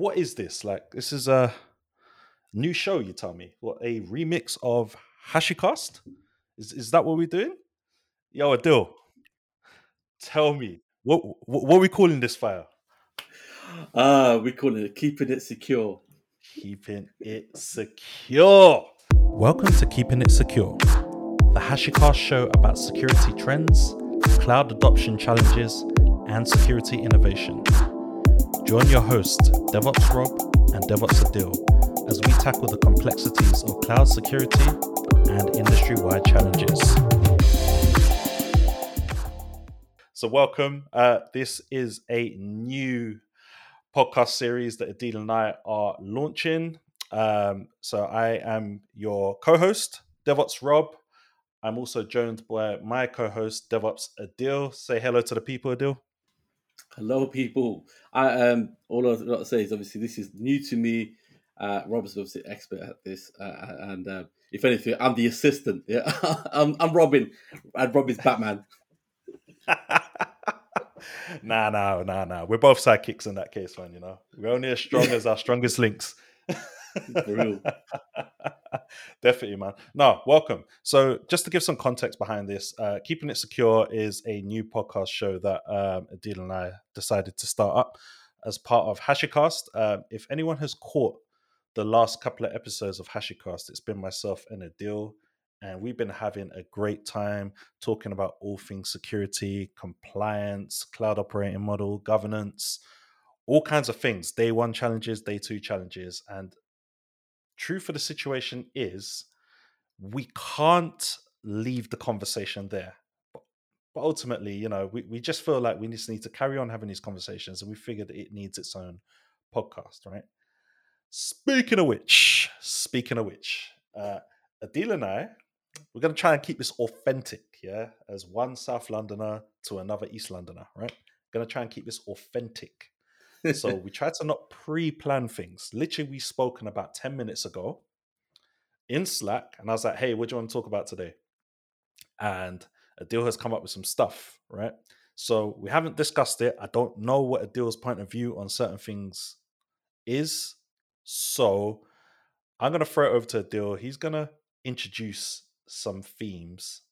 what is this? Like, this is a new show. You tell me what a remix of Hashicast. Is is that what we're doing? Yo, Adil, tell me what what, what are we calling this fire? Ah, we call it keeping it secure. Keeping it secure. Welcome to Keeping It Secure, the Hashicast show about security trends, cloud adoption challenges, and security innovation. Join your host, DevOps Rob and DevOps Adil, as we tackle the complexities of cloud security and industry wide challenges. So, welcome. Uh, this is a new podcast series that Adil and I are launching. Um, so, I am your co host, DevOps Rob. I'm also joined by my co host, DevOps Adil. Say hello to the people, Adil. Hello, people. I um all I've got to say is obviously this is new to me. Uh, Rob's obviously expert at this, uh, and uh, if anything, I'm the assistant. Yeah, I'm, I'm Robin, and Robin's Batman. nah, nah, nah, nah. We're both sidekicks in that case, man. You know, we're only as strong as our strongest links. Definitely, man. No, welcome. So, just to give some context behind this, uh, Keeping It Secure is a new podcast show that um, Adil and I decided to start up as part of Hashicast. Um, if anyone has caught the last couple of episodes of Hashicast, it's been myself and Adil, and we've been having a great time talking about all things security, compliance, cloud operating model, governance, all kinds of things. Day one challenges, day two challenges, and truth for the situation is we can't leave the conversation there. But, but ultimately, you know, we, we just feel like we just need to carry on having these conversations and we figured that it needs its own podcast, right? Speaking of which, speaking of which, uh, Adil and I, we're going to try and keep this authentic, yeah, as one South Londoner to another East Londoner, right? Going to try and keep this authentic so we tried to not pre-plan things. Literally, we spoken about 10 minutes ago in Slack, and I was like, hey, what do you want to talk about today? And Adil has come up with some stuff, right? So we haven't discussed it. I don't know what Adil's point of view on certain things is. So I'm gonna throw it over to Adil. He's gonna introduce some themes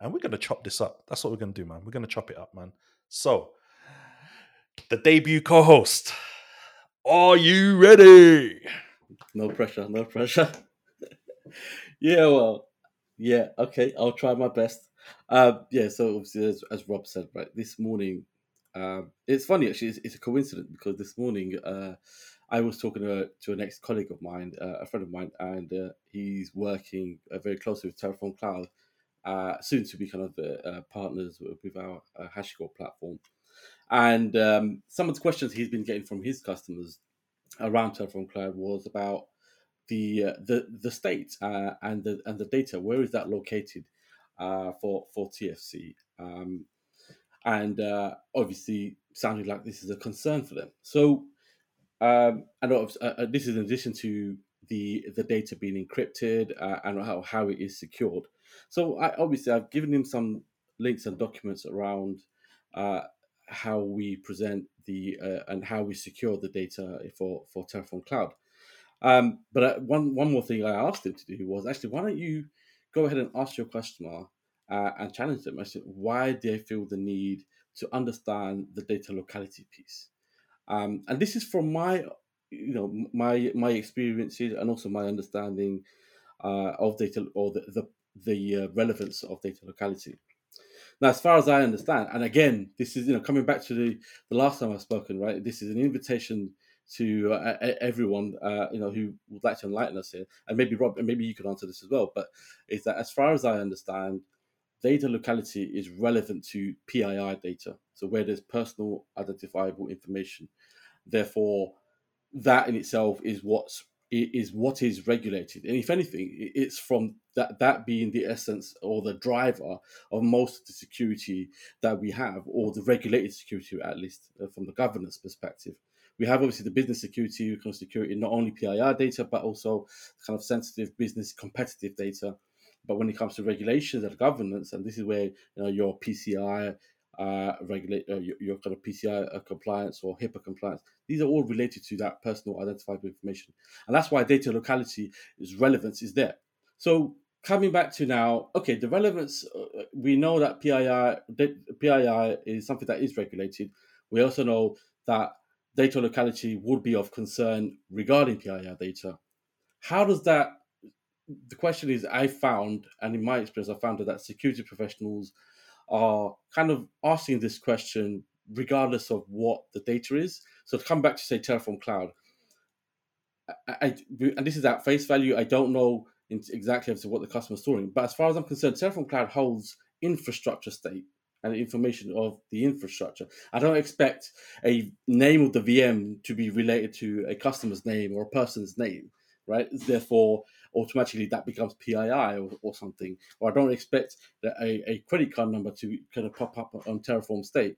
and we're gonna chop this up. That's what we're gonna do, man. We're gonna chop it up, man. So the debut co-host. Are you ready? No pressure, no pressure. yeah, well, yeah, okay, I'll try my best. Uh, yeah, so obviously, as, as Rob said, right, this morning, um, it's funny actually, it's, it's, a coincidence because this morning uh, I was talking to, to an ex colleague of mine, uh, a friend of mine, and uh, he's working uh, very closely with Terraform Cloud, uh, soon to be kind of partners with, with our HashiCorp platform. And um, some of the questions he's been getting from his customers around Terraform Cloud was about the uh, the the state uh, and the and the data. Where is that located uh, for for TFC? Um, and uh, obviously, sounded like this is a concern for them. So, um, and uh, uh, this is in addition to the the data being encrypted and how, how it is secured. So, I, obviously, I've given him some links and documents around how we present the uh, and how we secure the data for for Terraform Cloud. Um, but uh, one one more thing I asked him to do was actually why don't you go ahead and ask your customer uh, and challenge them? I said why do they feel the need to understand the data locality piece? Um, and this is from my you know my my experiences and also my understanding uh, of data or the the, the uh, relevance of data locality. Now, as far as I understand, and again, this is you know coming back to the, the last time I've spoken, right? This is an invitation to uh, everyone, uh, you know, who would like to enlighten us here, and maybe Rob, and maybe you could answer this as well. But is that as far as I understand, data locality is relevant to PII data, so where there's personal identifiable information. Therefore, that in itself is what's is what is regulated, and if anything, it's from that that being the essence or the driver of most of the security that we have, or the regulated security, at least uh, from the governance perspective. We have obviously the business security, kind of security, not only PII data, but also kind of sensitive business competitive data. But when it comes to regulations and governance, and this is where you know your PCI, uh, regulate uh, your, your, kind of PCI uh, compliance or HIPAA compliance. These are all related to that personal identifiable information, and that's why data locality is relevance is there. So coming back to now, okay, the relevance. Uh, we know that PII PII is something that is regulated. We also know that data locality would be of concern regarding PII data. How does that? The question is, I found, and in my experience, I found that security professionals are kind of asking this question regardless of what the data is. So to come back to say Terraform Cloud, I, I and this is at face value. I don't know exactly as to what the customer is storing, but as far as I'm concerned, Terraform Cloud holds infrastructure state and information of the infrastructure. I don't expect a name of the VM to be related to a customer's name or a person's name, right? Therefore, automatically that becomes PII or, or something. Or I don't expect a, a credit card number to kind of pop up on Terraform state.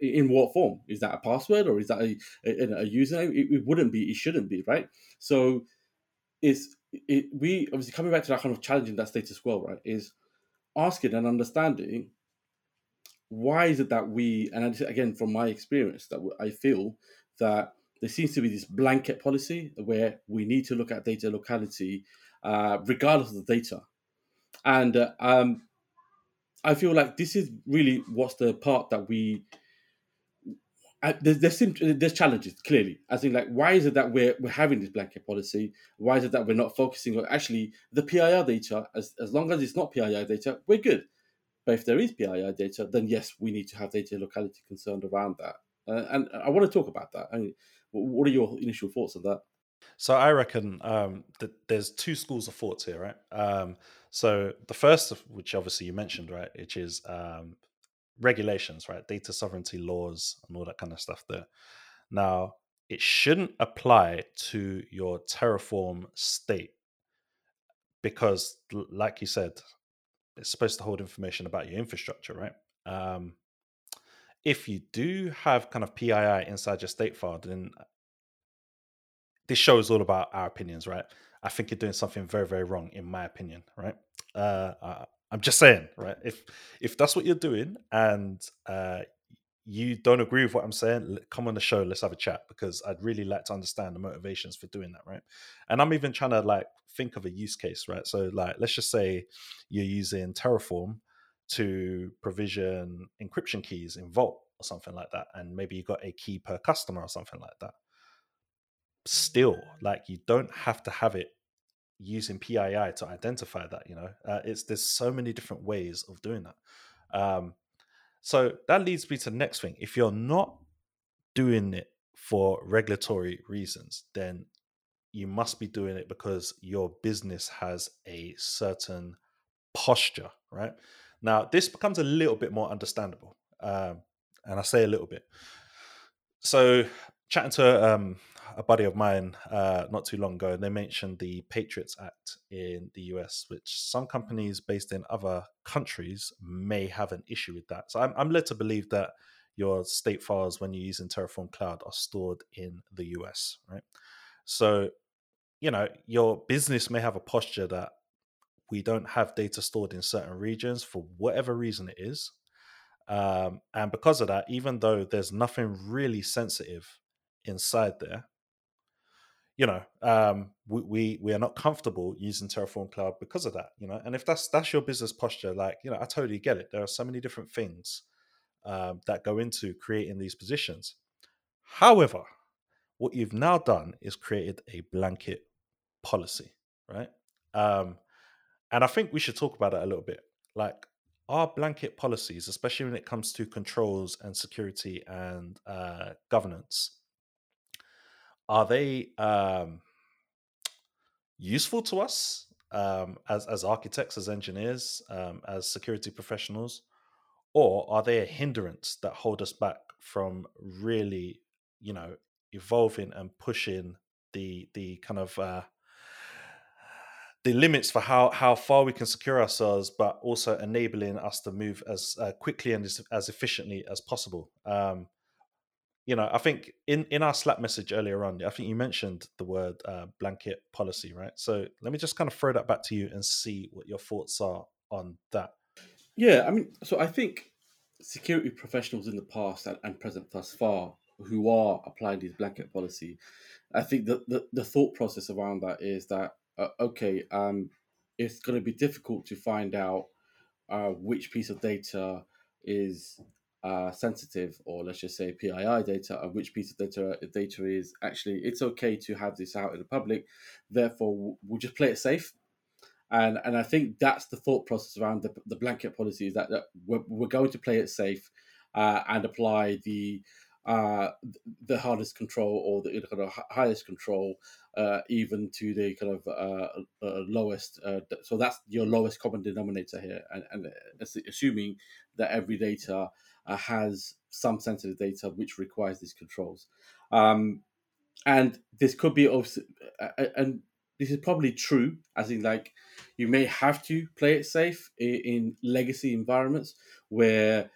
In what form? Is that a password or is that a, a, a username? It, it, wouldn't be. It shouldn't be, right? So, is it, we obviously coming back to that kind of challenging that status quo, right? Is asking and understanding why is it that we and again from my experience that I feel that there seems to be this blanket policy where we need to look at data locality uh, regardless of the data. And uh, um, I feel like this is really what's the part that we. Uh, there's, there's, there's challenges clearly. I think like why is it that we're we're having this blanket policy? Why is it that we're not focusing on actually the PII data? As as long as it's not PII data, we're good. But if there is PII data, then yes, we need to have data locality concerned around that. Uh, and I want to talk about that. I mean, what are your initial thoughts on that? So I reckon um, that there's two schools of thoughts here, right? Um, so the first, of which obviously you mentioned, right, which is um, regulations, right, data sovereignty laws and all that kind of stuff. There. Now, it shouldn't apply to your Terraform state because, like you said, it's supposed to hold information about your infrastructure, right? Um, if you do have kind of PII inside your state file, then this show is all about our opinions, right? I think you're doing something very, very wrong, in my opinion, right? Uh, uh, I'm just saying, right? If if that's what you're doing and uh, you don't agree with what I'm saying, come on the show. Let's have a chat because I'd really like to understand the motivations for doing that, right? And I'm even trying to like think of a use case, right? So, like, let's just say you're using Terraform to provision encryption keys in Vault or something like that, and maybe you got a key per customer or something like that still like you don't have to have it using PII to identify that. You know, uh, it's there's so many different ways of doing that. Um, so that leads me to the next thing. If you're not doing it for regulatory reasons, then you must be doing it because your business has a certain posture, right? Now, this becomes a little bit more understandable. Um, and I say a little bit. So, chatting to um, a buddy of mine uh, not too long ago, and they mentioned the Patriots Act in the US, which some companies based in other countries may have an issue with that. So I'm, I'm led to believe that your state files, when you're using Terraform Cloud, are stored in the US, right? So, you know, your business may have a posture that we don't have data stored in certain regions for whatever reason it is. Um, and because of that, even though there's nothing really sensitive inside there, you know, um, we, we we are not comfortable using Terraform Cloud because of that. You know, and if that's that's your business posture, like you know, I totally get it. There are so many different things um, that go into creating these positions. However, what you've now done is created a blanket policy, right? Um, and I think we should talk about it a little bit. Like our blanket policies, especially when it comes to controls and security and uh, governance, are they um, useful to us um, as as architects, as engineers, um, as security professionals, or are they a hindrance that hold us back from really, you know, evolving and pushing the the kind of uh, the limits for how how far we can secure ourselves, but also enabling us to move as uh, quickly and as, as efficiently as possible. Um, you know, I think in in our Slack message earlier on, I think you mentioned the word uh, blanket policy, right? So let me just kind of throw that back to you and see what your thoughts are on that. Yeah, I mean, so I think security professionals in the past and, and present thus far who are applying these blanket policy, I think the, the, the thought process around that is that uh, okay, um, it's going to be difficult to find out uh, which piece of data is uh, sensitive, or let's just say PII data, and which piece of data data is actually it's okay to have this out in the public. Therefore, we'll just play it safe. And and I think that's the thought process around the, the blanket policy is that, that we're, we're going to play it safe uh, and apply the uh, the hardest control or the kind of highest control, uh, even to the kind of uh, uh lowest. Uh, so that's your lowest common denominator here, and, and assuming that every data uh, has some sensitive data which requires these controls. Um, and this could be also, and this is probably true, as in like you may have to play it safe in, in legacy environments where uh,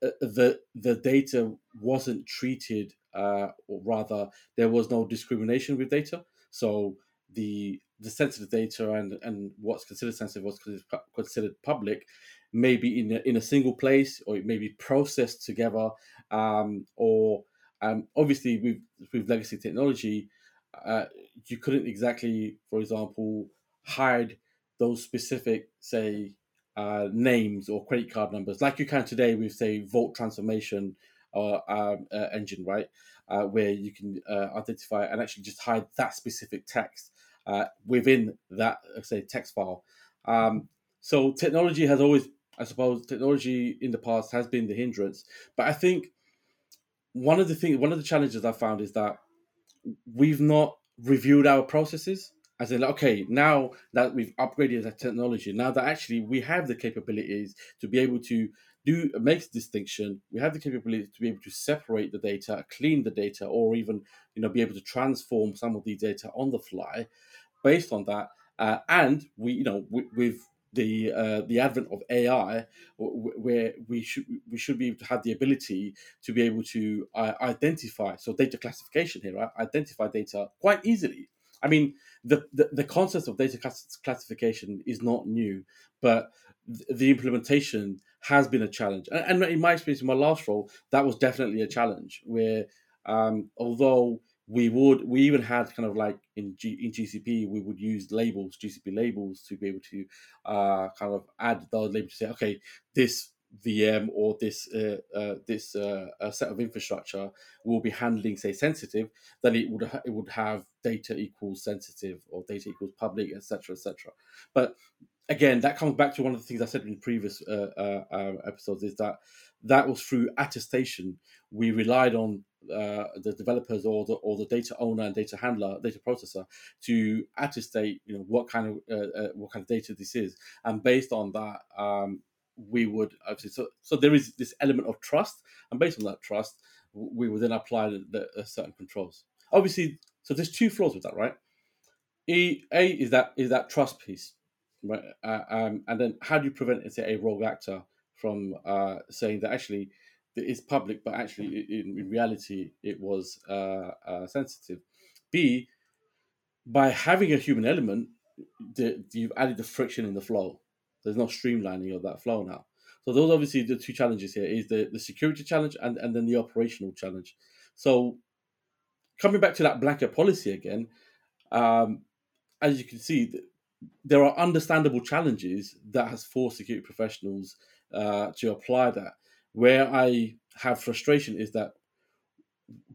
the the data wasn't treated, uh, or rather, there was no discrimination with data. So the the sensitive data and and what's considered sensitive, what's considered public, may be in a, in a single place, or it may be processed together, um, or um, obviously with with legacy technology, uh, you couldn't exactly, for example, hide those specific, say, uh, names or credit card numbers, like you can today with, say, Vault Transformation or um, uh, engine, right? Uh, where you can uh, identify and actually just hide that specific text uh, within that, say, text file. Um, so technology has always, I suppose, technology in the past has been the hindrance. But I think one of the things, one of the challenges I found is that we've not reviewed our processes I said, okay, now that we've upgraded the technology, now that actually we have the capabilities to be able to do make distinction, we have the capability to be able to separate the data, clean the data, or even you know be able to transform some of the data on the fly, based on that. Uh, and we, you know, with the uh, the advent of AI, where we should we should be able to have the ability to be able to uh, identify so data classification here, right? Identify data quite easily. I mean, the, the, concept of data class- classification is not new, but th- the implementation has been a challenge. And, and, in my experience, in my last role, that was definitely a challenge. Where um, although we would, we even had kind of like in G, in GCP, we would use labels, GCP labels, to be able to uh, kind of add those labels to say, okay, this VM or this uh, uh, this uh, set of infrastructure will be handling, say, sensitive, then it would ha- it would have data equals sensitive or data equals public, etc., etc. But again, that comes back to one of the things I said in previous uh, uh, uh, episodes is that that was through attestation. We relied on the developers or the or the data owner and data handler, data processor, to attestate, you know, what kind of what kind of data this is, and based on that. Um, we would obviously so so there is this element of trust, and based on that trust, we would then apply the, the uh, certain controls. Obviously, so there's two flaws with that, right? E A is that is that trust piece, right? Uh, um, and then how do you prevent say a rogue actor from uh, saying that actually it's public, but actually in, in reality it was uh, uh, sensitive. B by having a human element, the, you've added the friction in the flow. There's no streamlining of that flow now. So those obviously the two challenges here is the, the security challenge and, and then the operational challenge. So coming back to that blanket policy again, um, as you can see, there are understandable challenges that has forced security professionals uh, to apply that. Where I have frustration is that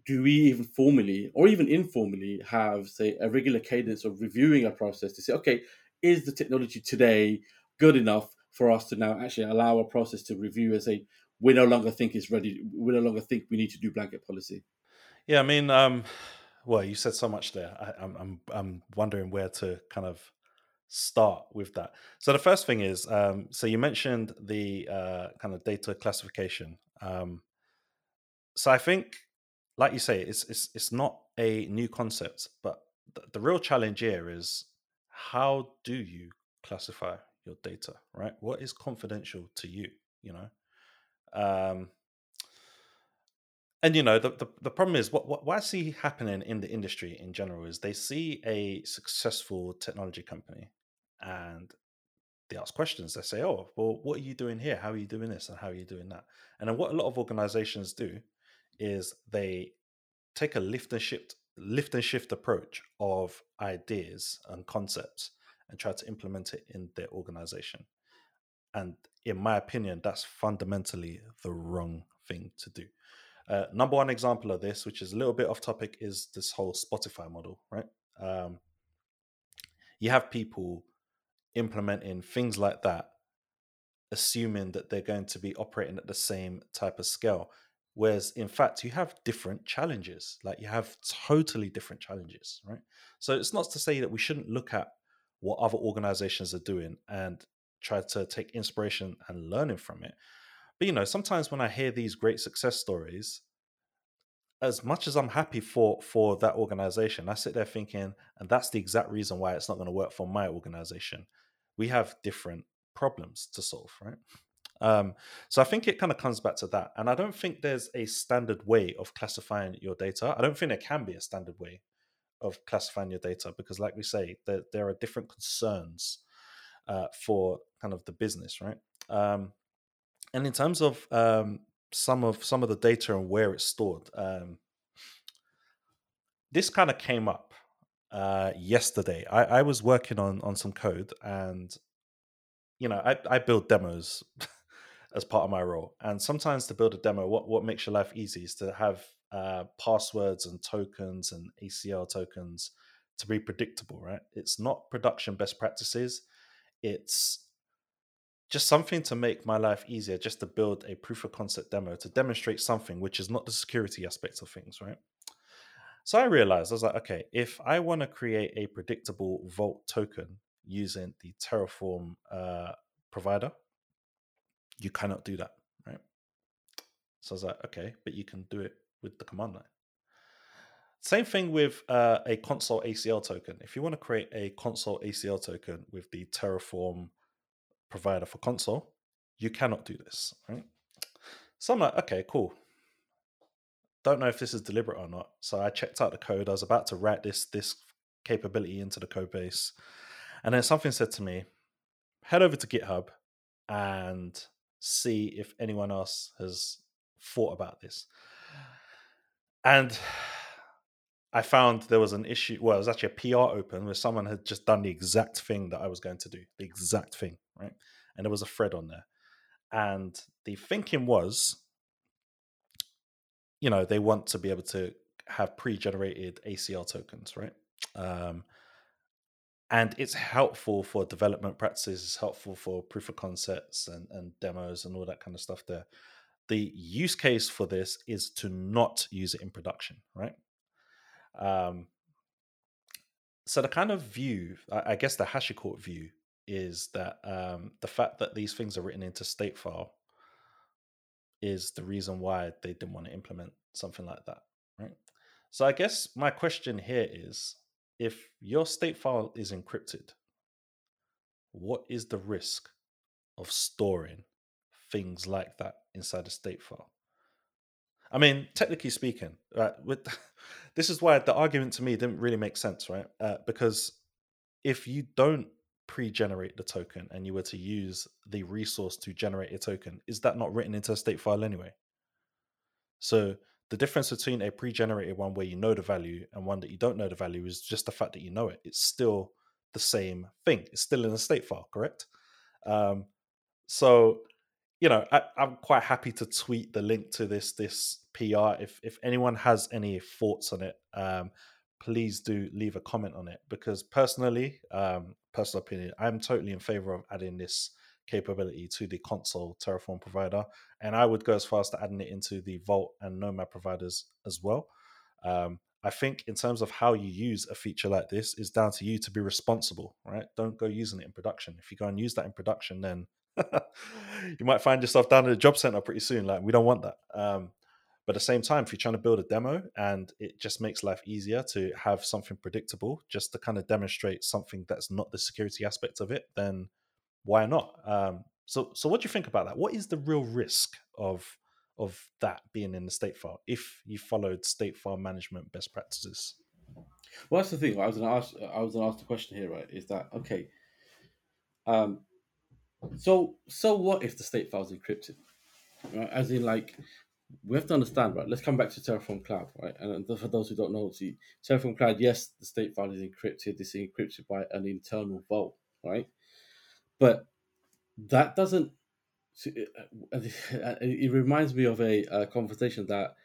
do we even formally or even informally have, say, a regular cadence of reviewing a process to say, okay, is the technology today good enough for us to now actually allow a process to review and say we no longer think it's ready. We no longer think we need to do blanket policy. Yeah, I mean, um, well, you said so much there. I, am I'm I'm wondering where to kind of start with that. So the first thing is, um, so you mentioned the uh, kind of data classification. Um, so I think, like you say, it's it's it's not a new concept, but the, the real challenge here is how do you classify your data, right? What is confidential to you, you know? Um, and you know the, the, the problem is what, what, what I see happening in the industry in general is they see a successful technology company and they ask questions. They say, "Oh, well, what are you doing here? How are you doing this? And how are you doing that?" And then what a lot of organizations do is they take a lift and shift lift and shift approach of ideas and concepts and try to implement it in their organization. And in my opinion, that's fundamentally the wrong thing to do. Uh, number one example of this, which is a little bit off topic, is this whole Spotify model, right? Um, you have people implementing things like that, assuming that they're going to be operating at the same type of scale. Whereas in fact, you have different challenges. Like you have totally different challenges, right? So it's not to say that we shouldn't look at what other organizations are doing and try to take inspiration and learning from it. But you know, sometimes when I hear these great success stories, as much as I'm happy for for that organization, I sit there thinking, and that's the exact reason why it's not going to work for my organization. We have different problems to solve, right? Um, so I think it kind of comes back to that, and I don't think there's a standard way of classifying your data. I don't think there can be a standard way of classifying your data because, like we say, there, there are different concerns uh, for kind of the business, right? Um, and in terms of um, some of some of the data and where it's stored, um, this kind of came up uh, yesterday. I, I was working on on some code, and you know, I, I build demos as part of my role. And sometimes to build a demo, what what makes your life easy is to have uh, passwords and tokens and ACL tokens to be predictable, right? It's not production best practices. It's just something to make my life easier, just to build a proof of concept demo to demonstrate something which is not the security aspects of things, right? So I realized I was like, okay, if I want to create a predictable Vault token using the Terraform uh, provider, you cannot do that, right? So I was like, okay, but you can do it with the command line. Same thing with uh, a Consul ACL token. If you want to create a Consul ACL token with the Terraform provider for Consul, you cannot do this, right? So I'm like, okay, cool. Don't know if this is deliberate or not. So I checked out the code. I was about to write this this capability into the code base, and then something said to me, head over to GitHub and see if anyone else has thought about this. And I found there was an issue. Well, it was actually a PR open where someone had just done the exact thing that I was going to do, the exact thing, right? And there was a thread on there. And the thinking was, you know, they want to be able to have pre generated ACL tokens, right? Um, and it's helpful for development practices, it's helpful for proof of concepts and, and demos and all that kind of stuff there. The use case for this is to not use it in production, right? Um, so the kind of view, I, guess the HashiCorp view is that um, the fact that these things are written into state file is the reason why they didn't want to implement something like that, right? So I guess my question here is if your state file is encrypted, what is the risk of storing things like that inside a state file? I mean, technically speaking, right, with this is why the argument to me didn't really make sense, right? Uh, because if you don't pre-generate the token and you were to use the resource to generate a token, is that not written into a state file anyway? So the difference between a pre-generated one where you know the value and one that you don't know the value is just the fact that you know it. It's still the same thing. It's still in a state file, correct? Um, so you know, I, am quite happy to tweet the link to this this PR. If if anyone has any thoughts on it, um, please do leave a comment on it because personally, um, personal opinion, I'm totally in favor of adding this capability to the Consul Terraform provider, and I would go as far as to adding it into the Vault and Nomad providers as well. Um, I think in terms of how you use a feature like this is down to you to be responsible, right? Don't go using it in production. If you go and use that in production, then you might find yourself down at a job center pretty soon. Like we don't want that. Um, but at the same time, if you're trying to build a demo and it just makes life easier to have something predictable, just to kind of demonstrate something that's not the security aspect of it, then why not? Um, so, so what do you think about that? What is the real risk of of that being in the state file if you followed state file management best practices? Well, that's the thing. I was going to ask. I was going to ask the question here. Right? Is that okay? Um, So, so what if the state file is encrypted? Right? As in, like, we have to understand, right? Let's come back to Terraform Cloud, right? And for those who don't know, see, Terraform Cloud, yes, the state file is encrypted. It's encrypted by an internal vault, right? But that doesn't. It reminds me of a, a conversation that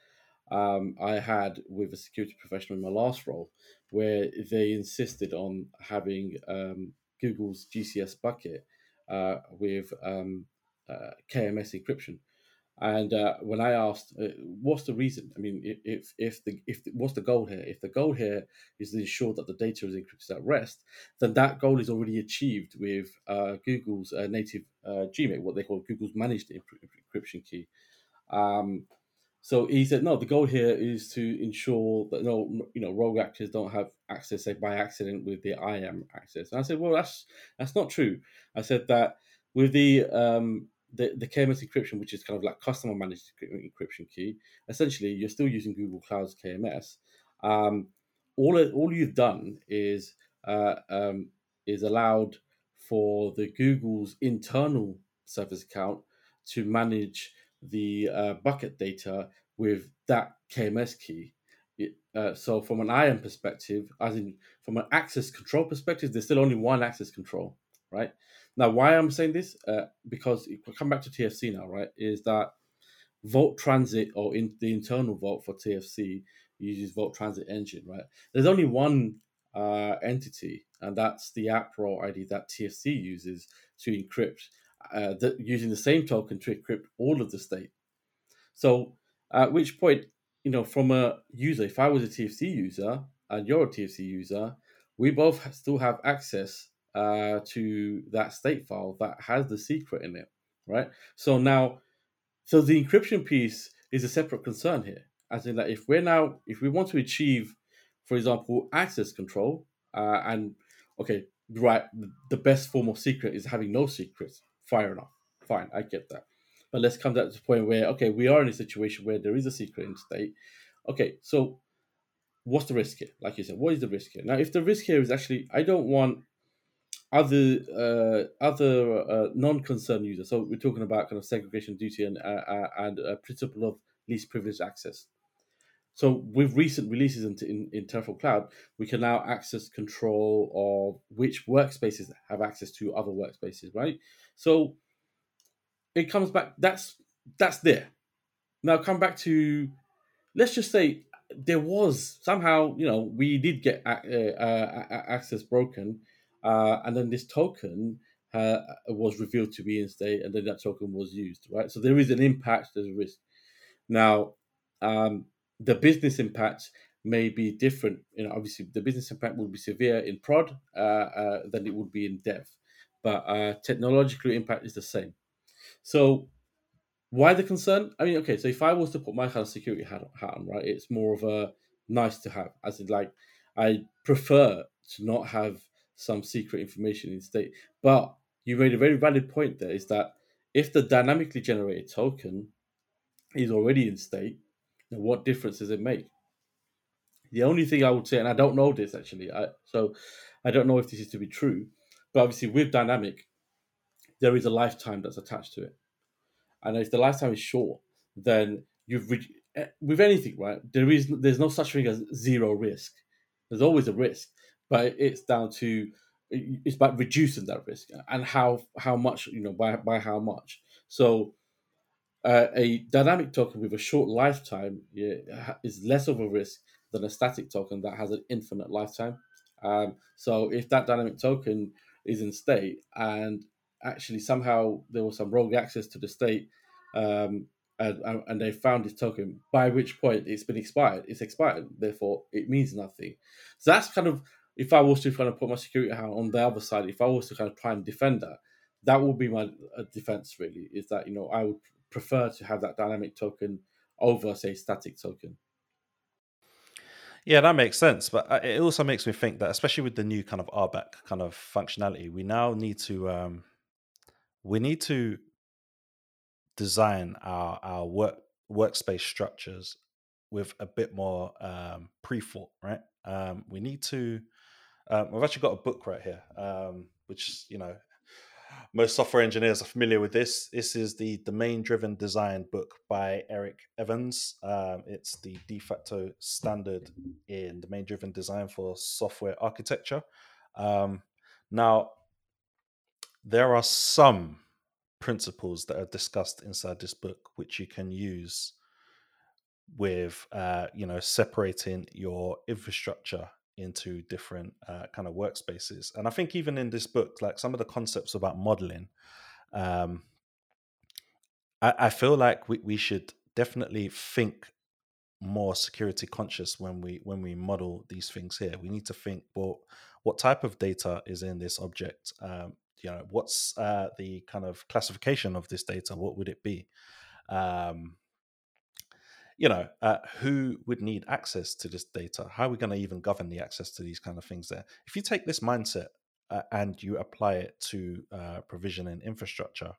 um, I had with a security professional in my last role, where they insisted on having um, Google's GCS bucket uh, with um, uh, KMS encryption. And uh, when I asked, uh, what's the reason? I mean, if if the if what's the goal here? If the goal here is to ensure that the data is encrypted at rest, then that goal is already achieved with uh, Google's uh, native GMAKE, what they call Google's managed encryption key. Um, so he said, no, the goal here is to ensure that no, you know, rogue actors don't have access, say, by accident with the IAM access. And I said, well, that's that's not true. I said that with the um, the, the KMS encryption, which is kind of like customer managed encryption key, essentially you're still using Google Cloud's KMS. Um, all all you've done is uh, um, is allowed for the Google's internal service account to manage the uh, bucket data with that KMS key. Uh, so from an IAM perspective, as in from an access control perspective, there's still only one access control, right? Now, why I'm saying this, uh, because we come back to TFC now, right, is that Vault Transit or in the internal vault for TFC uses Vault Transit Engine, right? There's only one uh, entity, and that's the app role ID that TFC uses to encrypt, uh, the, using the same token to encrypt all of the state. So, at which point, you know, from a user, if I was a TFC user and you're a TFC user, we both still have access uh, to that state file that has the secret in it, right? So now, so the encryption piece is a separate concern here, as in that if we're now, if we want to achieve, for example, access control, uh, and okay, right, the best form of secret is having no secrets. Fair enough, fine, I get that. But let's come to the point where okay, we are in a situation where there is a secret in state. Okay, so what's the risk here? Like you said, what is the risk here? Now, if the risk here is actually, I don't want other uh, other uh, non-concerned users. So we're talking about kind of segregation duty and uh, uh and a principle of least privileged access. So with recent releases in, in, in Terraform Cloud, we can now access control of which workspaces have access to other workspaces, right? So it comes back. That's that's there. Now come back to let's just say there was somehow you know we did get uh, access broken uh, and then this token uh, was revealed to be in state, and then that token was used, right? So there is an impact, there's a risk. Now, um, the business impact may be different. You know, obviously, the business impact will be severe in prod uh, uh than it would be in dev, but uh, technological impact is the same. So, why the concern? I mean, okay, so if I was to put my kind of security hat, hat on, right, it's more of a nice to have, as in like I prefer to not have some secret information in state. But you made a very valid point there is that if the dynamically generated token is already in state, then what difference does it make? The only thing I would say, and I don't know this actually, I, so I don't know if this is to be true, but obviously with dynamic, there is a lifetime that's attached to it. And if the lifetime is short, then you've re- eh, with anything, right? There is there's no such thing as zero risk. There's always a risk but it's down to it's about reducing that risk and how how much you know by by how much. So uh, a dynamic token with a short lifetime is less of a risk than a static token that has an infinite lifetime. Um, so if that dynamic token is in state and actually somehow there was some rogue access to the state um, and, and they found this token, by which point it's been expired, it's expired, therefore it means nothing. So that's kind of if I was to kind of put my security hat on the other side, if I was to kind of try and defend that, that would be my uh, defense. Really, is that you know I would prefer to have that dynamic token over say static token. Yeah, that makes sense. But uh, it also makes me think that, especially with the new kind of RBAC kind of functionality, we now need to um, we need to design our our work workspace structures with a bit more um, pre-thought, right? Um, we need to um, I've actually got a book right here, um, which you know most software engineers are familiar with this. This is the domain driven design book by Eric Evans. Um, it's the de facto standard in domain driven design for software architecture. Um, now, there are some principles that are discussed inside this book which you can use with uh, you know separating your infrastructure into different uh, kind of workspaces. And I think even in this book, like some of the concepts about modeling, um, I, I feel like we, we should definitely think more security conscious when we when we model these things here. We need to think, well, what type of data is in this object? Um, you know, what's uh, the kind of classification of this data? What would it be? Um, you know, uh, who would need access to this data? How are we going to even govern the access to these kind of things there? If you take this mindset uh, and you apply it to uh, provision and infrastructure,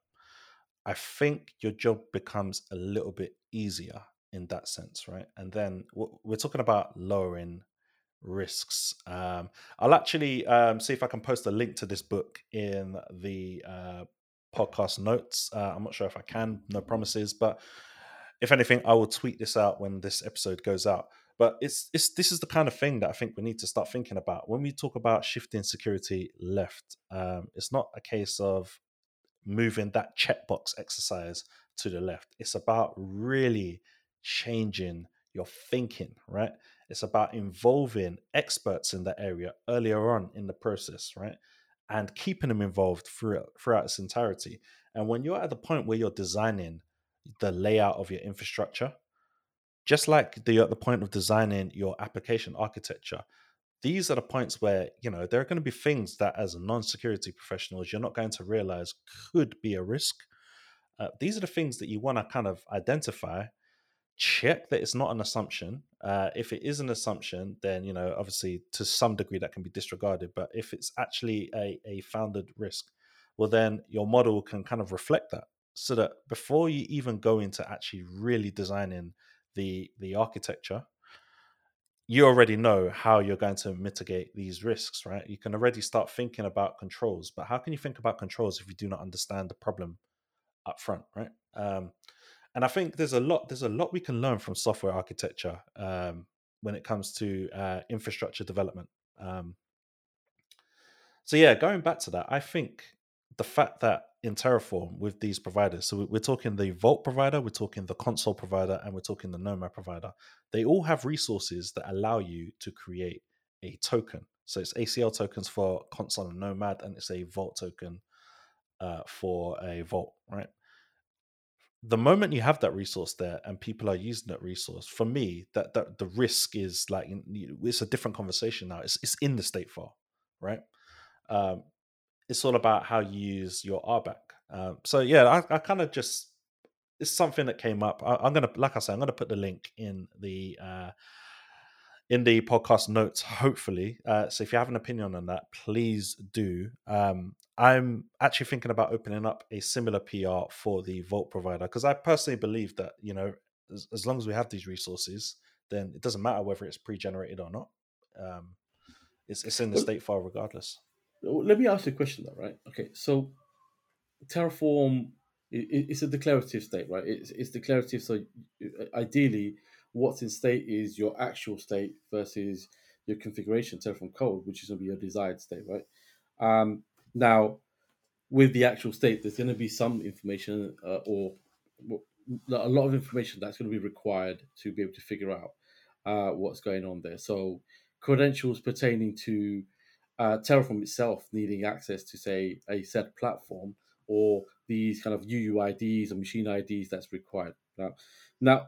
I think your job becomes a little bit easier in that sense, right? And then we're talking about lowering risks. Um, I'll actually um, see if I can post a link to this book in the uh, podcast notes. Uh, I'm not sure if I can, no promises, but if anything, I will tweet this out when this episode goes out. But it's it's this is the kind of thing that I think we need to start thinking about when we talk about shifting security left. Um, it's not a case of moving that checkbox exercise to the left. It's about really changing your thinking, right? It's about involving experts in that area earlier on in the process, right? And keeping them involved throughout, throughout its entirety. And when you're at the point where you're designing the layout of your infrastructure. Just like the at the point of designing your application architecture, these are the points where you know there are going to be things that, as non-security professionals, you're not going to realize could be a risk. Uh, these are the things that you want to kind of identify check that it's not an assumption. Uh, if it is an assumption, then you know obviously to some degree that can be disregarded. But if it's actually a, a founded risk, well then your model can kind of reflect that so that before you even go into actually really designing the the architecture you already know how you're going to mitigate these risks right? You can already start thinking about controls but how can you think about controls if you do not understand the problem up front right? Um, and i think there's a lot there's a lot we can learn from software architecture um, when it comes to uh, infrastructure development. Um, so yeah going back to that i think the fact that in Terraform with these providers. So we're talking the Vault provider, we're talking the Consul provider, and we're talking the Nomad provider. They all have resources that allow you to create a token. So it's ACL tokens for Consul and Nomad, and it's a Vault token uh, for a Vault, right? The moment you have that resource there and people are using that resource, for me, that, that the risk is like it's a different conversation now. It's it's in the state file, right? Um, it's all about how you use your RBAC. Um, so yeah, I, I kind of just it's something that came up. I, am gonna, like I said, I'm gonna put the link in the uh, in the podcast notes. Hopefully, uh, so if you have an opinion on that, please do. Um, I'm actually thinking about opening up a similar PR for the Vault provider because I personally believe that you know as, as, long as we have these resources, then it doesn't matter whether it's pre-generated or not. Um, it's it's in the state file regardless. Let me ask you a question though, right? Okay, so Terraform it's a declarative state, right? It's, it's declarative. So ideally, what's in state is your actual state versus your configuration Terraform code, which is going to be your desired state, right? Um, now, with the actual state, there's going to be some information uh, or a lot of information that's going to be required to be able to figure out uh, what's going on there. So, credentials pertaining to uh, Terraform itself needing access to, say, a set platform or these kind of UUIDs or machine IDs that's required. Now, now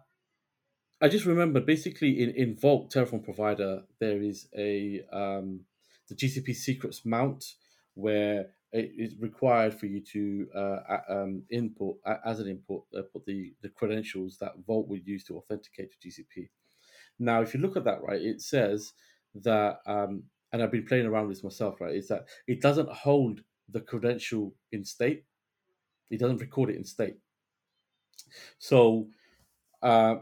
I just remember basically in, in Vault Terraform provider, there is a um, the GCP secrets mount where it is required for you to uh, um, input as an input uh, put the, the credentials that Vault would use to authenticate to GCP. Now, if you look at that, right, it says that um, and I've been playing around with myself, right, is that it doesn't hold the credential in state. It doesn't record it in state. So, uh,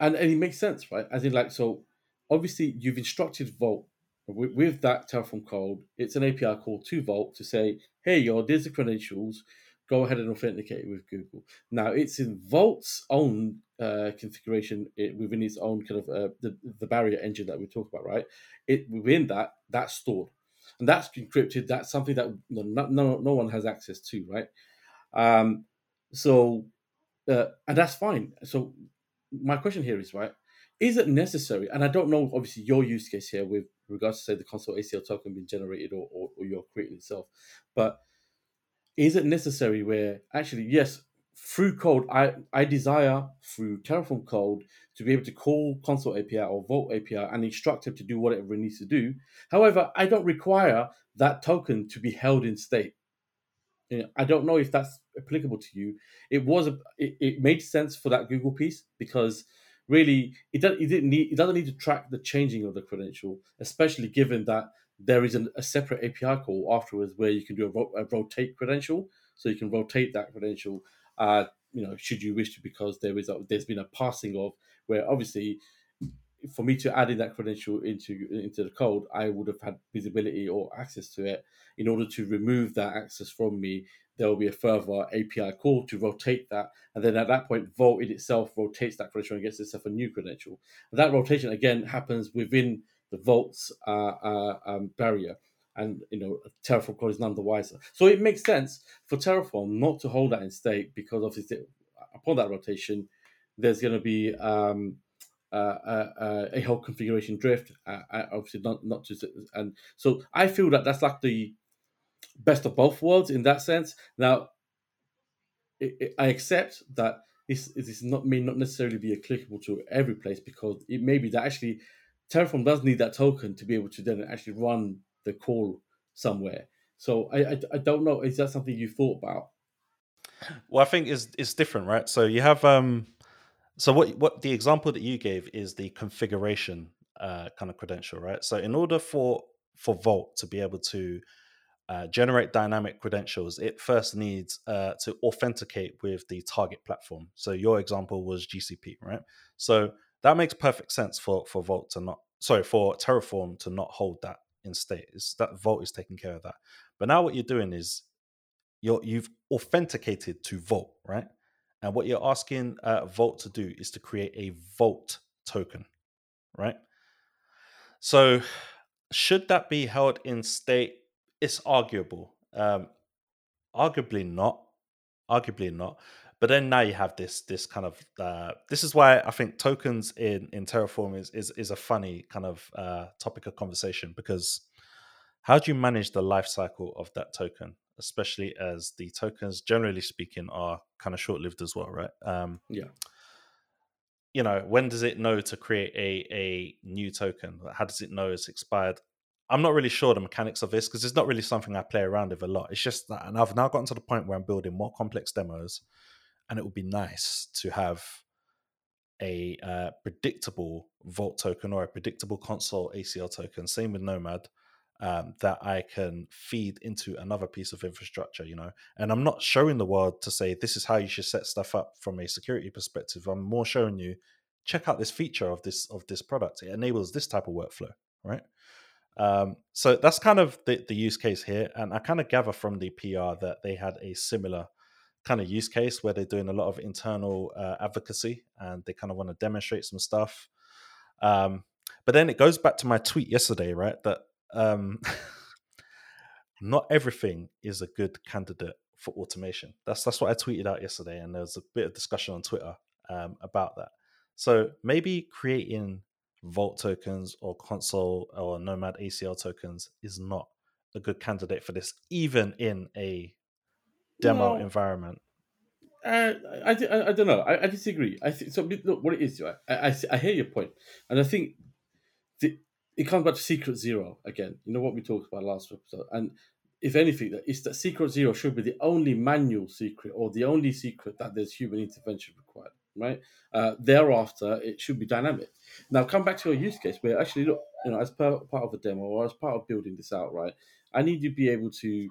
and, and it makes sense, right? As in, like, so obviously you've instructed Vault with, with that Terraform code, it's an API call to Vault to say, hey, yo, there's the credentials. Go ahead and authenticate with Google. Now, it's in Vault's own uh, configuration it, within its own kind of uh, the, the barrier engine that we talked about, right? It within that that's stored, and that's encrypted. That's something that no no, no one has access to, right? Um, so, uh, and that's fine. So, my question here is right: Is it necessary? And I don't know, obviously, your use case here with regards to say the Consul ACL token being generated or, or, or you're creating itself. But is it necessary where actually, yes, through code, I, I desire through Terraform code to be able to call Consul API or Vault API and instruct it to do whatever it needs to do. However, I don't require that token to be held in state. You know, I don't know if that's applicable to you. It was a, it, it made sense for that Google piece because really it, does, it didn't need it doesn't need to track the changing of the credential, especially given that there is an, a separate API call afterwards where you can do a, a, rotate credential, so you can rotate that credential. Uh, you know, should you wish to, because there is a, there's been a passing of where obviously for me to add in that credential into into the code, I would have had visibility or access to it. In order to remove that access from me, there will be a further API call to rotate that. And then at that point, Vault in itself rotates that credential and gets itself a new credential. And that rotation again happens within the Vault's uh, uh, um, barrier. And you know, Terraform code is none the wiser. So it makes sense for Terraform not to hold that in state because obviously upon that rotation, there's going to be um, uh, uh, uh, a whole configuration drift. Uh, uh, obviously, not not just and so I feel that that's like the best of both worlds in that sense. Now, it, it, I accept that this, this not may not necessarily be applicable to every place because it may be that actually Terraform does need that token to be able to then actually run the call somewhere. So I, I, I don't know. Is that something you thought about? Well, I think is it's different, right? So you have um, so what what the example that you gave is the configuration uh, kind of credential, right? So in order for for Vault to be able to uh, generate dynamic credentials, it first needs uh, to authenticate with the target platform. So your example was GCP, right? So that makes perfect sense for for Vault to not sorry for Terraform to not hold that in state. It's that Vault is taking care of that. But now what you're doing is you're you've authenticated to Vault, right? And what you're asking uh, Vault to do is to create a Vault token, right? So should that be held in state it's arguable. Um, arguably not. Arguably not. But then now you have this this kind of uh, this is why I think tokens in in Terraform is is is a funny kind of uh, topic of conversation because how do you manage the life cycle of that token, especially as the tokens generally speaking are kind of short lived as well, right? Um, yeah. You know, when does it know to create a a new token? How does it know it's expired? I'm not really sure the mechanics of this because it's not really something I play around with a lot. It's just that, and I've now gotten to the point where I'm building more complex demos, and it would be nice to have a uh, predictable Vault token or a predictable Consul ACL token. Same with Nomad. Um, that I can feed into another piece of infrastructure, you know. And I'm not showing the world to say this is how you should set stuff up from a security perspective. I'm more showing you check out this feature of this of this product. It enables this type of workflow, right? Um, so that's kind of the, the use case here. And I kind of gather from the PR that they had a similar kind of use case where they're doing a lot of internal uh, advocacy and they kind of want to demonstrate some stuff. Um, but then it goes back to my tweet yesterday, right? That um, not everything is a good candidate for automation. That's that's what I tweeted out yesterday, and there was a bit of discussion on Twitter um, about that. So maybe creating Vault tokens or Consul or Nomad ACL tokens is not a good candidate for this, even in a demo environment. Uh, I, I, I, don't know. I, I disagree. I think so. Look, what it is, right? I, I, I hear your point, and I think the, it comes back to Secret Zero again. You know what we talked about last episode, and if anything, that is that Secret Zero should be the only manual secret or the only secret that there's human intervention required right? Uh, thereafter, it should be dynamic. Now, come back to your use case where actually, look, you know, as part, part of a demo or as part of building this out, right? I need to be able to,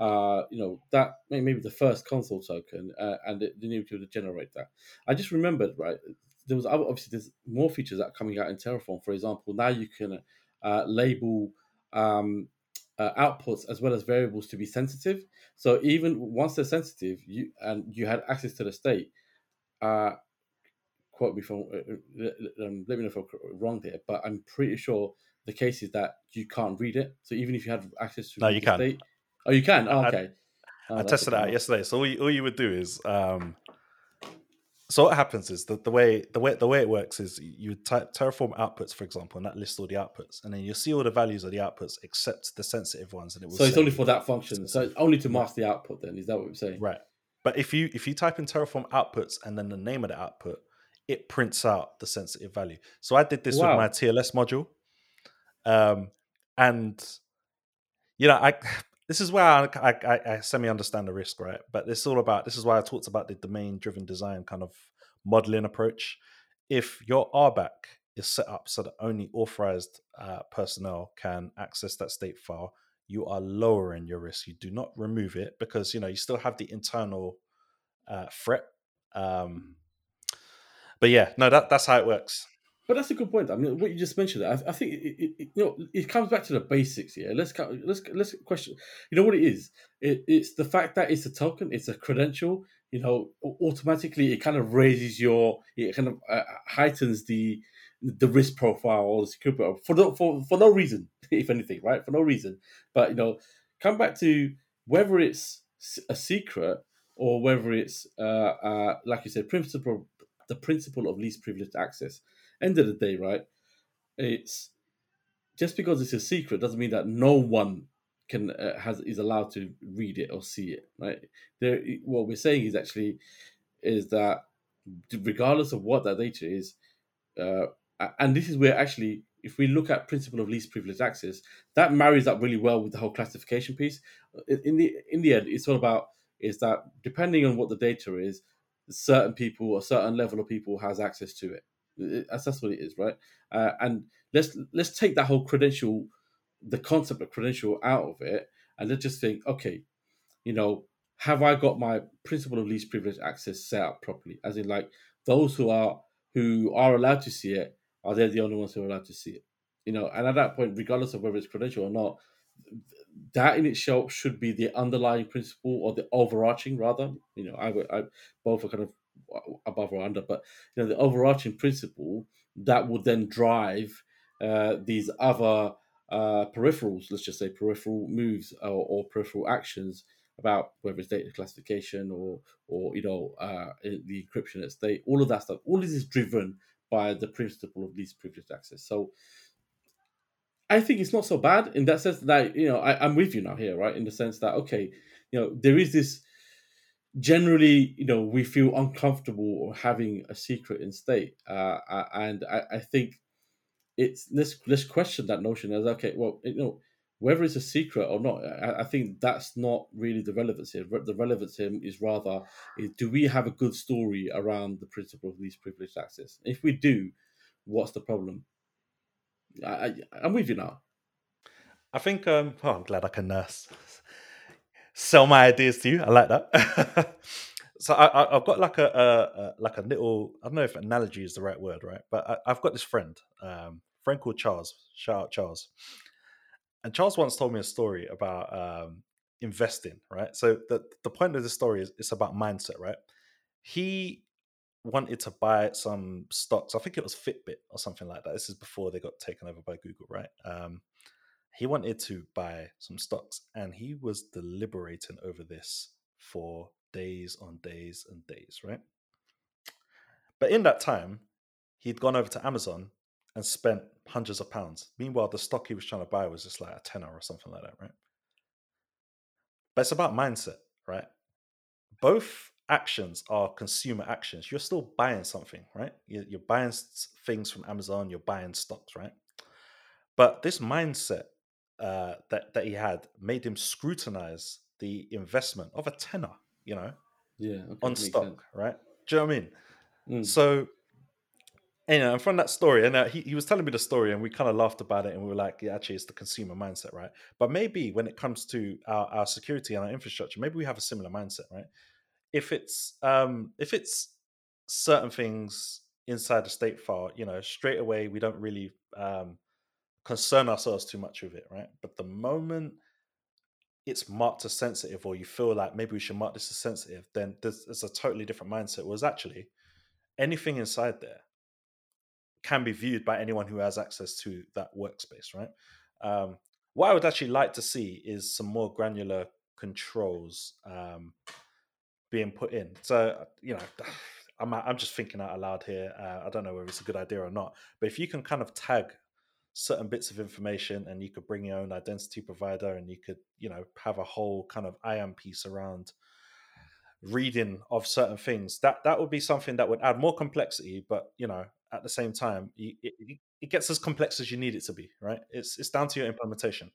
uh, you know, that maybe the first Consul token, uh, and it, you need to generate that. I just remembered, right? There was obviously there's more features that are coming out in Terraform. For example, now you can uh, label um, uh, outputs as well as variables to be sensitive. So even once they're sensitive, you and you had access to the state. Uh, quote me from uh, uh, um, let me know if I'm wrong there, but I'm pretty sure the case is that you can't read it. So even if you had access to no, you can. State, oh, you can. Oh, okay. I, oh, I tested it out yesterday. So all you, all you would do is um, so what happens is that the way the way the way it works is you type Terraform outputs, for example, and that lists all the outputs, and then you see all the values of the outputs except the sensitive ones, and it will. So it's only for that function. So it's only to mask the output. Then is that what you're saying? Right. But if you if you type in Terraform outputs and then the name of the output, it prints out the sensitive value. So I did this wow. with my TLS module, um, and you know I this is where I, I, I semi understand the risk, right? But this is all about this is why I talked about the domain driven design kind of modeling approach. If your RBAC is set up so that only authorized uh, personnel can access that state file, you are lowering your risk. You do not remove it because you know you still have the internal uh, threat. Um, but yeah, no, that that's how it works. But that's a good point. I mean, what you just mentioned, I, I think it, it, you know it comes back to the basics here. Let's let's let's question. You know what it is? It, it's the fact that it's a token, it's a credential. You know, automatically it kind of raises your, it kind of uh, heightens the the risk profile or the security profile for no for for no reason, if anything, right? For no reason. But you know, come back to whether it's a secret or whether it's uh, uh, like you said, principle the principle of least privileged access end of the day, right? It's just because it's a secret doesn't mean that no one can uh, has is allowed to read it or see it, right? There, what we're saying is actually is that regardless of what that data is, uh, and this is where actually, if we look at principle of least privileged access, that marries up really well with the whole classification piece. In the in the end, it's all about is that depending on what the data is, certain people, a certain level of people has access to it. That's, that's what it is, right? Uh, and let's let's take that whole credential, the concept of credential out of it, and let's just think, okay, you know, have I got my principle of least privilege access set up properly? As in, like those who are who are allowed to see it, are they the only ones who are allowed to see it? You know, and at that point, regardless of whether it's credential or not, that in itself should be the underlying principle or the overarching rather. You know, I, I both are kind of above or under, but you know the overarching principle that would then drive uh, these other uh, peripherals, let's just say peripheral moves or, or, peripheral actions about whether it's data classification or or you know uh, the encryption at state, all of that stuff. All of this is driven by the principle of least privileged access. So I think it's not so bad in that sense that you know I, I'm with you now here, right? In the sense that okay, you know there is this generally, you know, we feel uncomfortable having a secret in state, uh, and I, I, think it's let's let's question that notion as okay, well, you know, whether it's a secret or not, I, I think that's not really the relevance here. The relevance here is rather is do we have a good story around the principle of least privileged access? If we do, what's the problem? I, I I'm with you now. I think um, oh, I'm glad I can nurse sell my ideas to you. I like that. so I, have got like a, a, a, like a little. I don't know if analogy is the right word, right? But I, have got this friend, um, friend called Charles. Shout out Charles. And Charles once told me a story about um, investing, right? So the the point of the story is it's about mindset, right? He wanted to buy some stocks. I think it was Fitbit or something like that. This is before they got taken over by Google, right? Um, he wanted to buy some stocks and he was deliberating over this for days on days and days, right? But in that time, he'd gone over to Amazon and spent hundreds of pounds. Meanwhile, the stock he was trying to buy was just like a tenner or something like that, right? But it's about mindset, right? Both actions are consumer actions. You're still buying something, right? You're buying things from Amazon, you're buying stocks, right? But this mindset uh, that that he had made him scrutinize the investment of a tenner, you know, yeah, okay, on stock, sense. right? Do you know what I mean? Mm. So, you know, and from that story, and uh, he, he was telling me the story, and we kind of laughed about it, and we were like, yeah, actually, it's the consumer mindset, right? But maybe when it comes to our, our security and our infrastructure, maybe we have a similar mindset, right? If it's um, if it's certain things inside the state file, you know, straight away we don't really um, concern ourselves too much with it, right? But the moment it's marked as sensitive, or you feel like maybe we should mark this as sensitive, then there's, there's a totally different mindset. Was actually anything inside there can be viewed by anyone who has access to that workspace, right? Um, what I would actually like to see is some more granular controls um, being put in. So, you know, I'm I'm just thinking out loud here. Uh, I don't know whether it's a good idea or not, but if you can kind of tag certain bits of information and you could bring your own identity provider and you could, you know, have a whole kind of IAM piece around reading of certain things, that that would be something that would add more complexity, but you know, at the same time, it, it, it gets as complex as you need it to be, right? It's it's down to your implementation.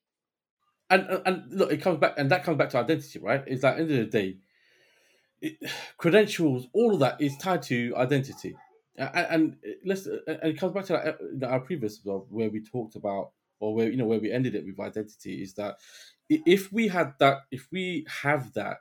And and look, it comes back, and that comes back to identity, right? Is that end of the day, it, credentials, all of that is tied to identity. And, and let's and it comes back to uh, our previous episode where we talked about, or where you know where we ended it with identity, is that if we had that, if we have that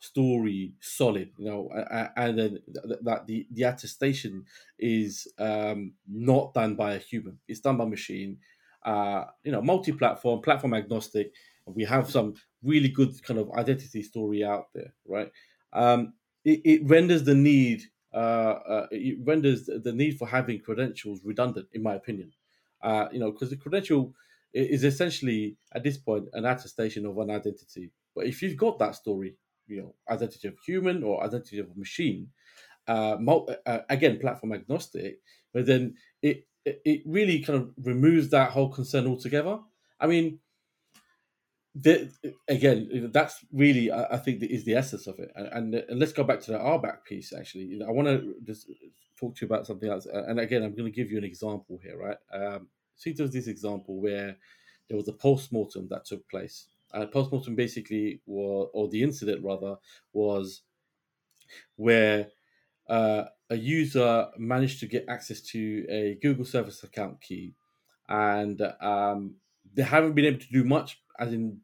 story solid, you know, and then that the the attestation is um, not done by a human; it's done by machine. Uh, you know, multi-platform, platform agnostic. We have some really good kind of identity story out there, right? um, it, it, renders the need uh, uh, it renders the need for having credentials redundant, in my opinion. Uh, you know, because the credential is essentially at this point an attestation of an identity. But if you've got that story, you know, identity of human or identity of a machine, uh, uh, again, platform agnostic, but then it it really kind of removes that whole concern altogether. I mean, the, again, that's really I think is the essence of it. And, and, let's go back to the RBAC piece. Actually, I want to just talk to you about something else. And again, I'm going to give you an example here, right? Um, see, there was this example where there was a post mortem that took place. Uh, post mortem basically was, or the incident rather, was where uh, a user managed to get access to a Google Service account key, and um, they haven't been able to do much, as in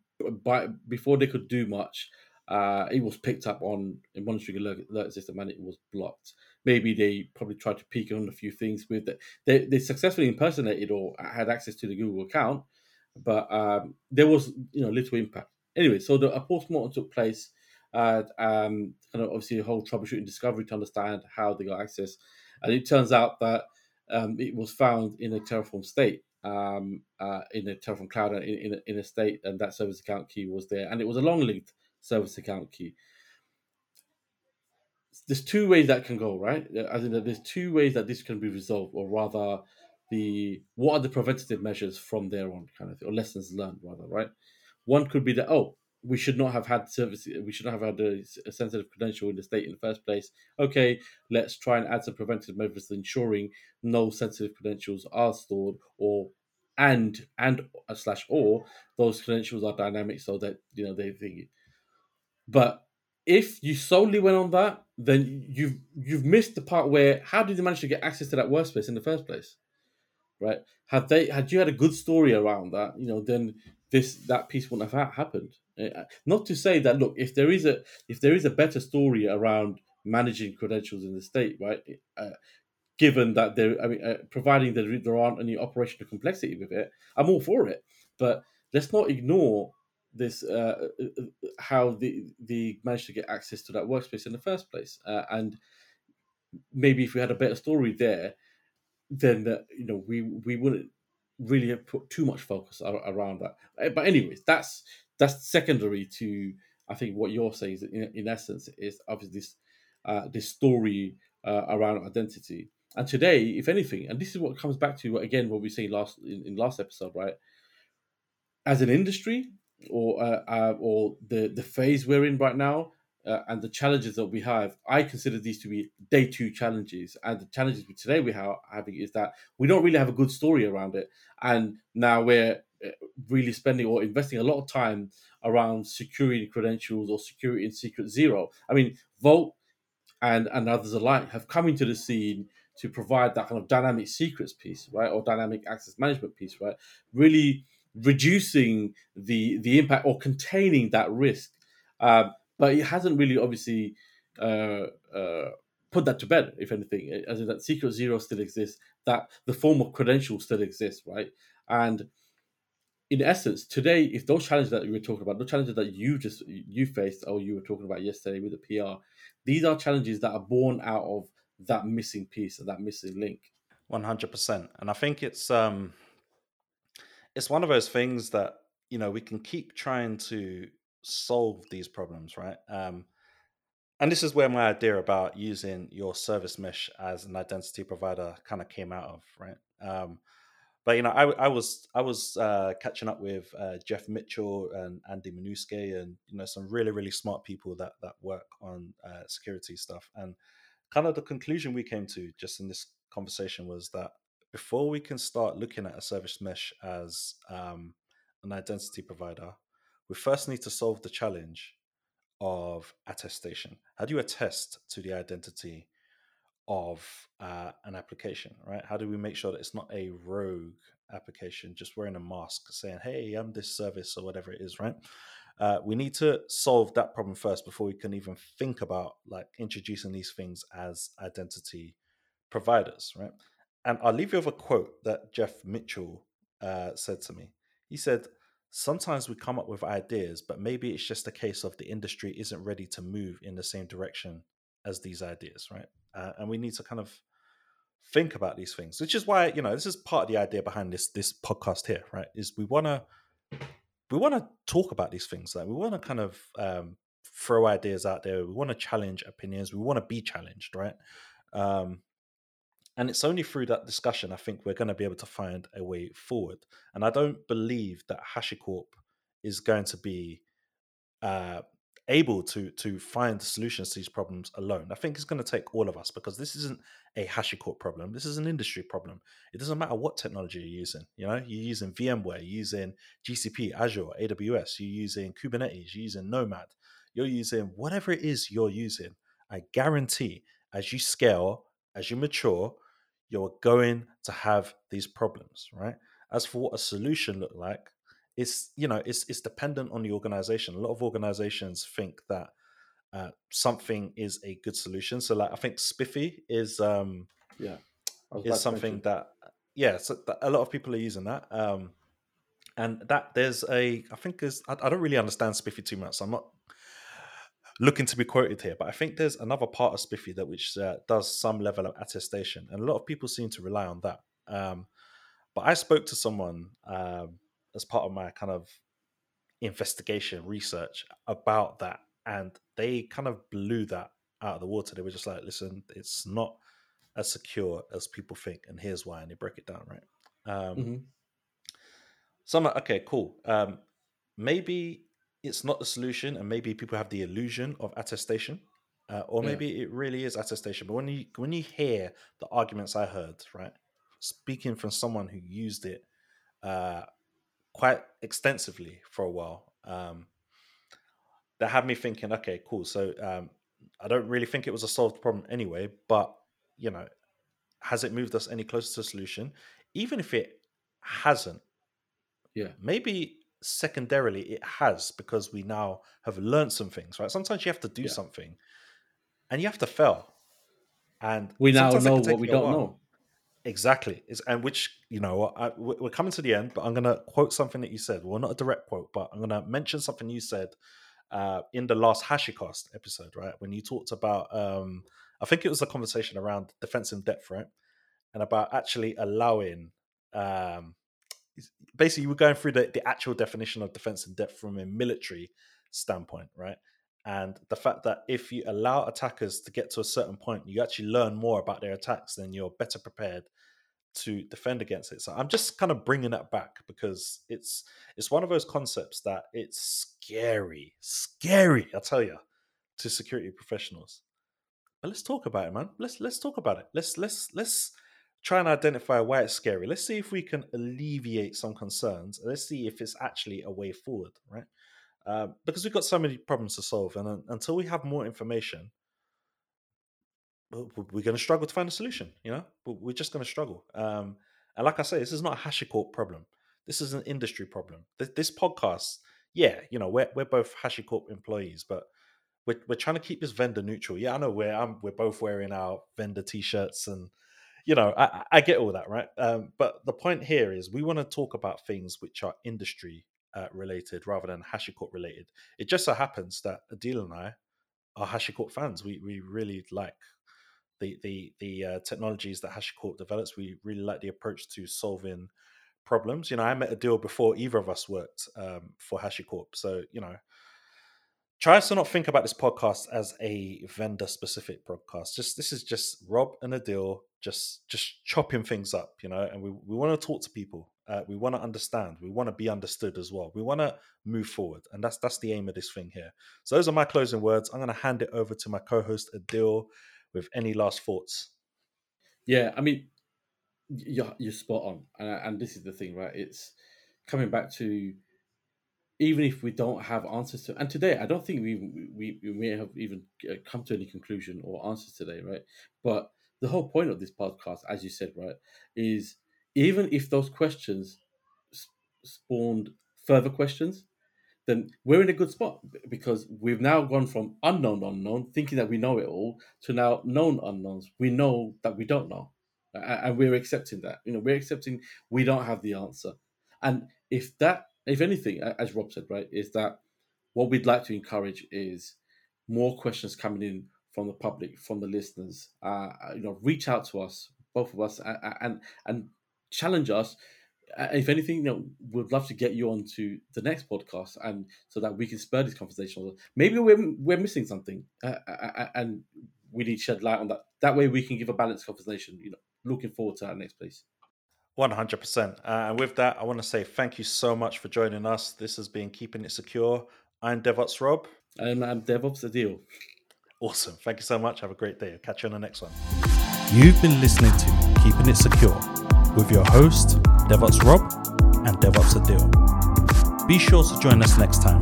by before they could do much, uh, it was picked up on a monitoring alert, alert system and it was blocked. Maybe they probably tried to peek on a few things with it. They, they successfully impersonated or had access to the Google account, but um, there was you know little impact. Anyway, so the a postmortem took place. Uh, um, kind of obviously a whole troubleshooting discovery to understand how they got access, and it turns out that um, it was found in a Terraform state um, uh, in a Terraform Cloud in, in, in, a state, and that service account key was there, and it was a long linked service account key. There's two ways that can go, right? As in, there's two ways that this can be resolved, or rather, the what are the preventative measures from there on, kind of, thing, or lessons learned, rather, right? One could be that oh, we should not have had service. We should not have had a, a, sensitive credential in the state in the first place. Okay, let's try and add some preventive measures ensuring no sensitive credentials are stored, or and and uh, slash or those credentials are dynamic so that you know they think. But if you solely went on that, then you've you've missed the part where how did they manage to get access to that workspace in the first place? Right? Had they had you had a good story around that, you know, then this that piece wouldn't have happened. Uh, not to say that look, if there is a if there is a better story around managing credentials in the state, right? Uh, given that there, I mean, uh, providing that there aren't any operational complexity with it, I'm all for it. But let's not ignore this uh, uh, uh how the the managed to get access to that workspace in the first place, and maybe if we had a better story there, then that you know we we wouldn't really have put too much focus around that. But anyways, that's that's secondary to I think what you're saying is in, in essence is obviously this uh, this story uh, around identity. And today, if anything, and this is what comes back to again what we say last in, in last episode, right? As an industry, or uh, uh, or the the phase we're in right now, uh, and the challenges that we have, I consider these to be day two challenges. And the challenges today we have having is that we don't really have a good story around it, and now we're uh, really spending or investing a lot of time around security credentials or security in secret zero. I mean, Vault and and others alike have come into the scene to provide that kind of dynamic secrets piece, right, or dynamic access management piece, right, really reducing the the impact or containing that risk. Um, but it hasn't really obviously uh, uh, put that to bed. If anything, as in that secret zero still exists, that the form of credential still exists, right? And in essence, today, if those challenges that we were talking about, the challenges that you just you faced or you were talking about yesterday with the PR, these are challenges that are born out of that missing piece, that missing link. One hundred percent, and I think it's um, it's one of those things that you know we can keep trying to solve these problems, right? Um, and this is where my idea about using your service mesh as an identity provider kind of came out of, right? Um, but you know, I, I was I was uh, catching up with uh, Jeff Mitchell and Andy Manoske and you know some really really smart people that that work on uh, security stuff. And kind of the conclusion we came to just in this conversation was that before we can start looking at a service mesh as um, an identity provider, we first need to solve the challenge of attestation. How do you attest to the identity of uh, an application, right? How do we make sure that it's not a rogue application just wearing a mask saying, hey, I'm this service or whatever it is, right? Uh, we need to solve that problem first before we can even think about like introducing these things as identity providers, right? And I'll leave you with a quote that Jeff Mitchell uh, said to me. He said, Sometimes we come up with ideas, but maybe it's just a case of the industry isn't ready to move in the same direction as these ideas, right? Uh, and we need to kind of think about these things, which is why you know this is part of the idea behind this this podcast here, right? Is we want to we want to talk about these things, like we want to kind of um, throw ideas out there. We want to challenge opinions. We want to be challenged, right? Um, and it's only through that discussion I think we're going to be able to find a way forward. And I don't believe that HashiCorp is going to be uh, able to to find solutions to these problems alone. I think it's going to take all of us because this isn't a HashiCorp problem. This is an industry problem. It doesn't matter what technology you're using. You know, you're using VMware, you're using GCP, Azure, AWS, you're using Kubernetes, you're using Nomad, you're using whatever it is you're using. I guarantee as you scale, as you mature, you're going to have these problems, right? As for what a solution look like, it's you know it's it's dependent on the organization. A lot of organizations think that uh, something is a good solution. So like I think SPIFFE is um yeah is something that yeah so a lot of people are using that um and that there's a I think there's I, I don't really understand SPIFFE too much. So I'm not looking to be quoted here, but I think there's another part of SPIFFE that which uh, does some level of attestation, and a lot of people seem to rely on that. Um, but I spoke to someone um, as part of my kind of investigation research about that, and they kind of blew that out of the water. They were just like, "Listen, it's not as secure as people think, and here's why." And they broke it down, right? Um, mm-hmm. So I'm like, okay, cool. Um, maybe it's not the solution, and maybe people have the illusion of attestation, uh, or maybe yeah. it really is attestation. But when you when you hear the arguments I heard, right, speaking from someone who used it uh, quite extensively for a while, um, that had me thinking, okay, cool. So um, I don't really think it was a solved problem anyway, but you know, has it moved us any closer to a solution? Even if it hasn't, yeah, maybe secondarily it has because we now have learned some things, right? Sometimes you have to do yeah. something and you have to fail. And we now know what we don't know. Exactly. It's, and which, you know, I, we're coming to the end, but I'm going to quote something that you said. Well, not a direct quote, but I'm going to mention something you said uh, in the last HashiCast episode, right? When you talked about, um, I think it was a conversation around defense in depth, right? And about actually allowing um, basically were going through the, the actual definition of defense in depth from a military standpoint, right? And the fact that if you allow attackers to get to a certain point, you actually learn more about their attacks, then you're better prepared to defend against it. So I'm just kind of bringing that back because it's it's one of those concepts that it's scary, scary. I tell you, to security professionals. But let's talk about it, man. Let's let's talk about it. Let's let's let's try and identify why it's scary. Let's see if we can alleviate some concerns. Let's see if it's actually a way forward, right? Uh, because we've got so many problems to solve, and uh, until we have more information, we're going to struggle to find a solution. You know, we're just going to struggle. Um, and like I say, this is not a HashiCorp problem. This is an industry problem. This, this podcast, yeah, you know, we're we're both HashiCorp employees, but we're we're trying to keep this vendor neutral. Yeah, I know we're I'm, we're both wearing our vendor t-shirts and you know, I, I, get all that, right? Um, but the point here is we want to talk about things which are industry uh, related rather than HashiCorp related. It just so happens that Adil and I are HashiCorp fans. We we really like the the the uh, technologies that HashiCorp develops. We really like the approach to solving problems. You know, I met Adil before either of us worked um, for HashiCorp, so you know try to not think about this podcast as a vendor specific podcast. Just this is just Rob and Adil just just chopping things up, you know. And we we want to talk to people. Uh, we want to understand. We want to be understood as well. We want to move forward, and that's that's the aim of this thing here. So those are my closing words. I'm going to hand it over to my co-host Adil with any last thoughts. Yeah, I mean, you're you're spot on, and, and this is the thing, right? It's coming back to even if we don't have answers to and today i don't think we we, we may have even uh, come to any conclusion or answers today right? But the whole point of this podcast as you said right is even if those questions spawned further questions then we're in a good spot because we've now gone from unknown unknown thinking that we know it all to now known unknowns. We know that we don't know and we're accepting that. You know we're accepting we don't have the answer. And if that if anything, as Rob said, right, is that what we'd like to encourage is more questions coming in from the public, from the listeners. Uh, you know, reach out to us, both of us, and and, challenge us. Uh, if anything, you know, we'd love to get you onto the next podcast, and so that we can spur this conversation. Maybe we're we're missing something, uh, uh, uh, and we need to shed light on that. That way, we can give a balanced conversation. You know, looking forward to our next place. 100%. Uh, and with that, I want to say thank you so much for joining us. This has been Keeping It Secure. I'm DevOps Rob. And I'm DevOps Adil. Awesome. Thank you so much. Have a great day. I'll catch you on the next one. You've been listening to Keeping It Secure with your host, DevOps Rob and DevOps Adil. Be sure to join us next time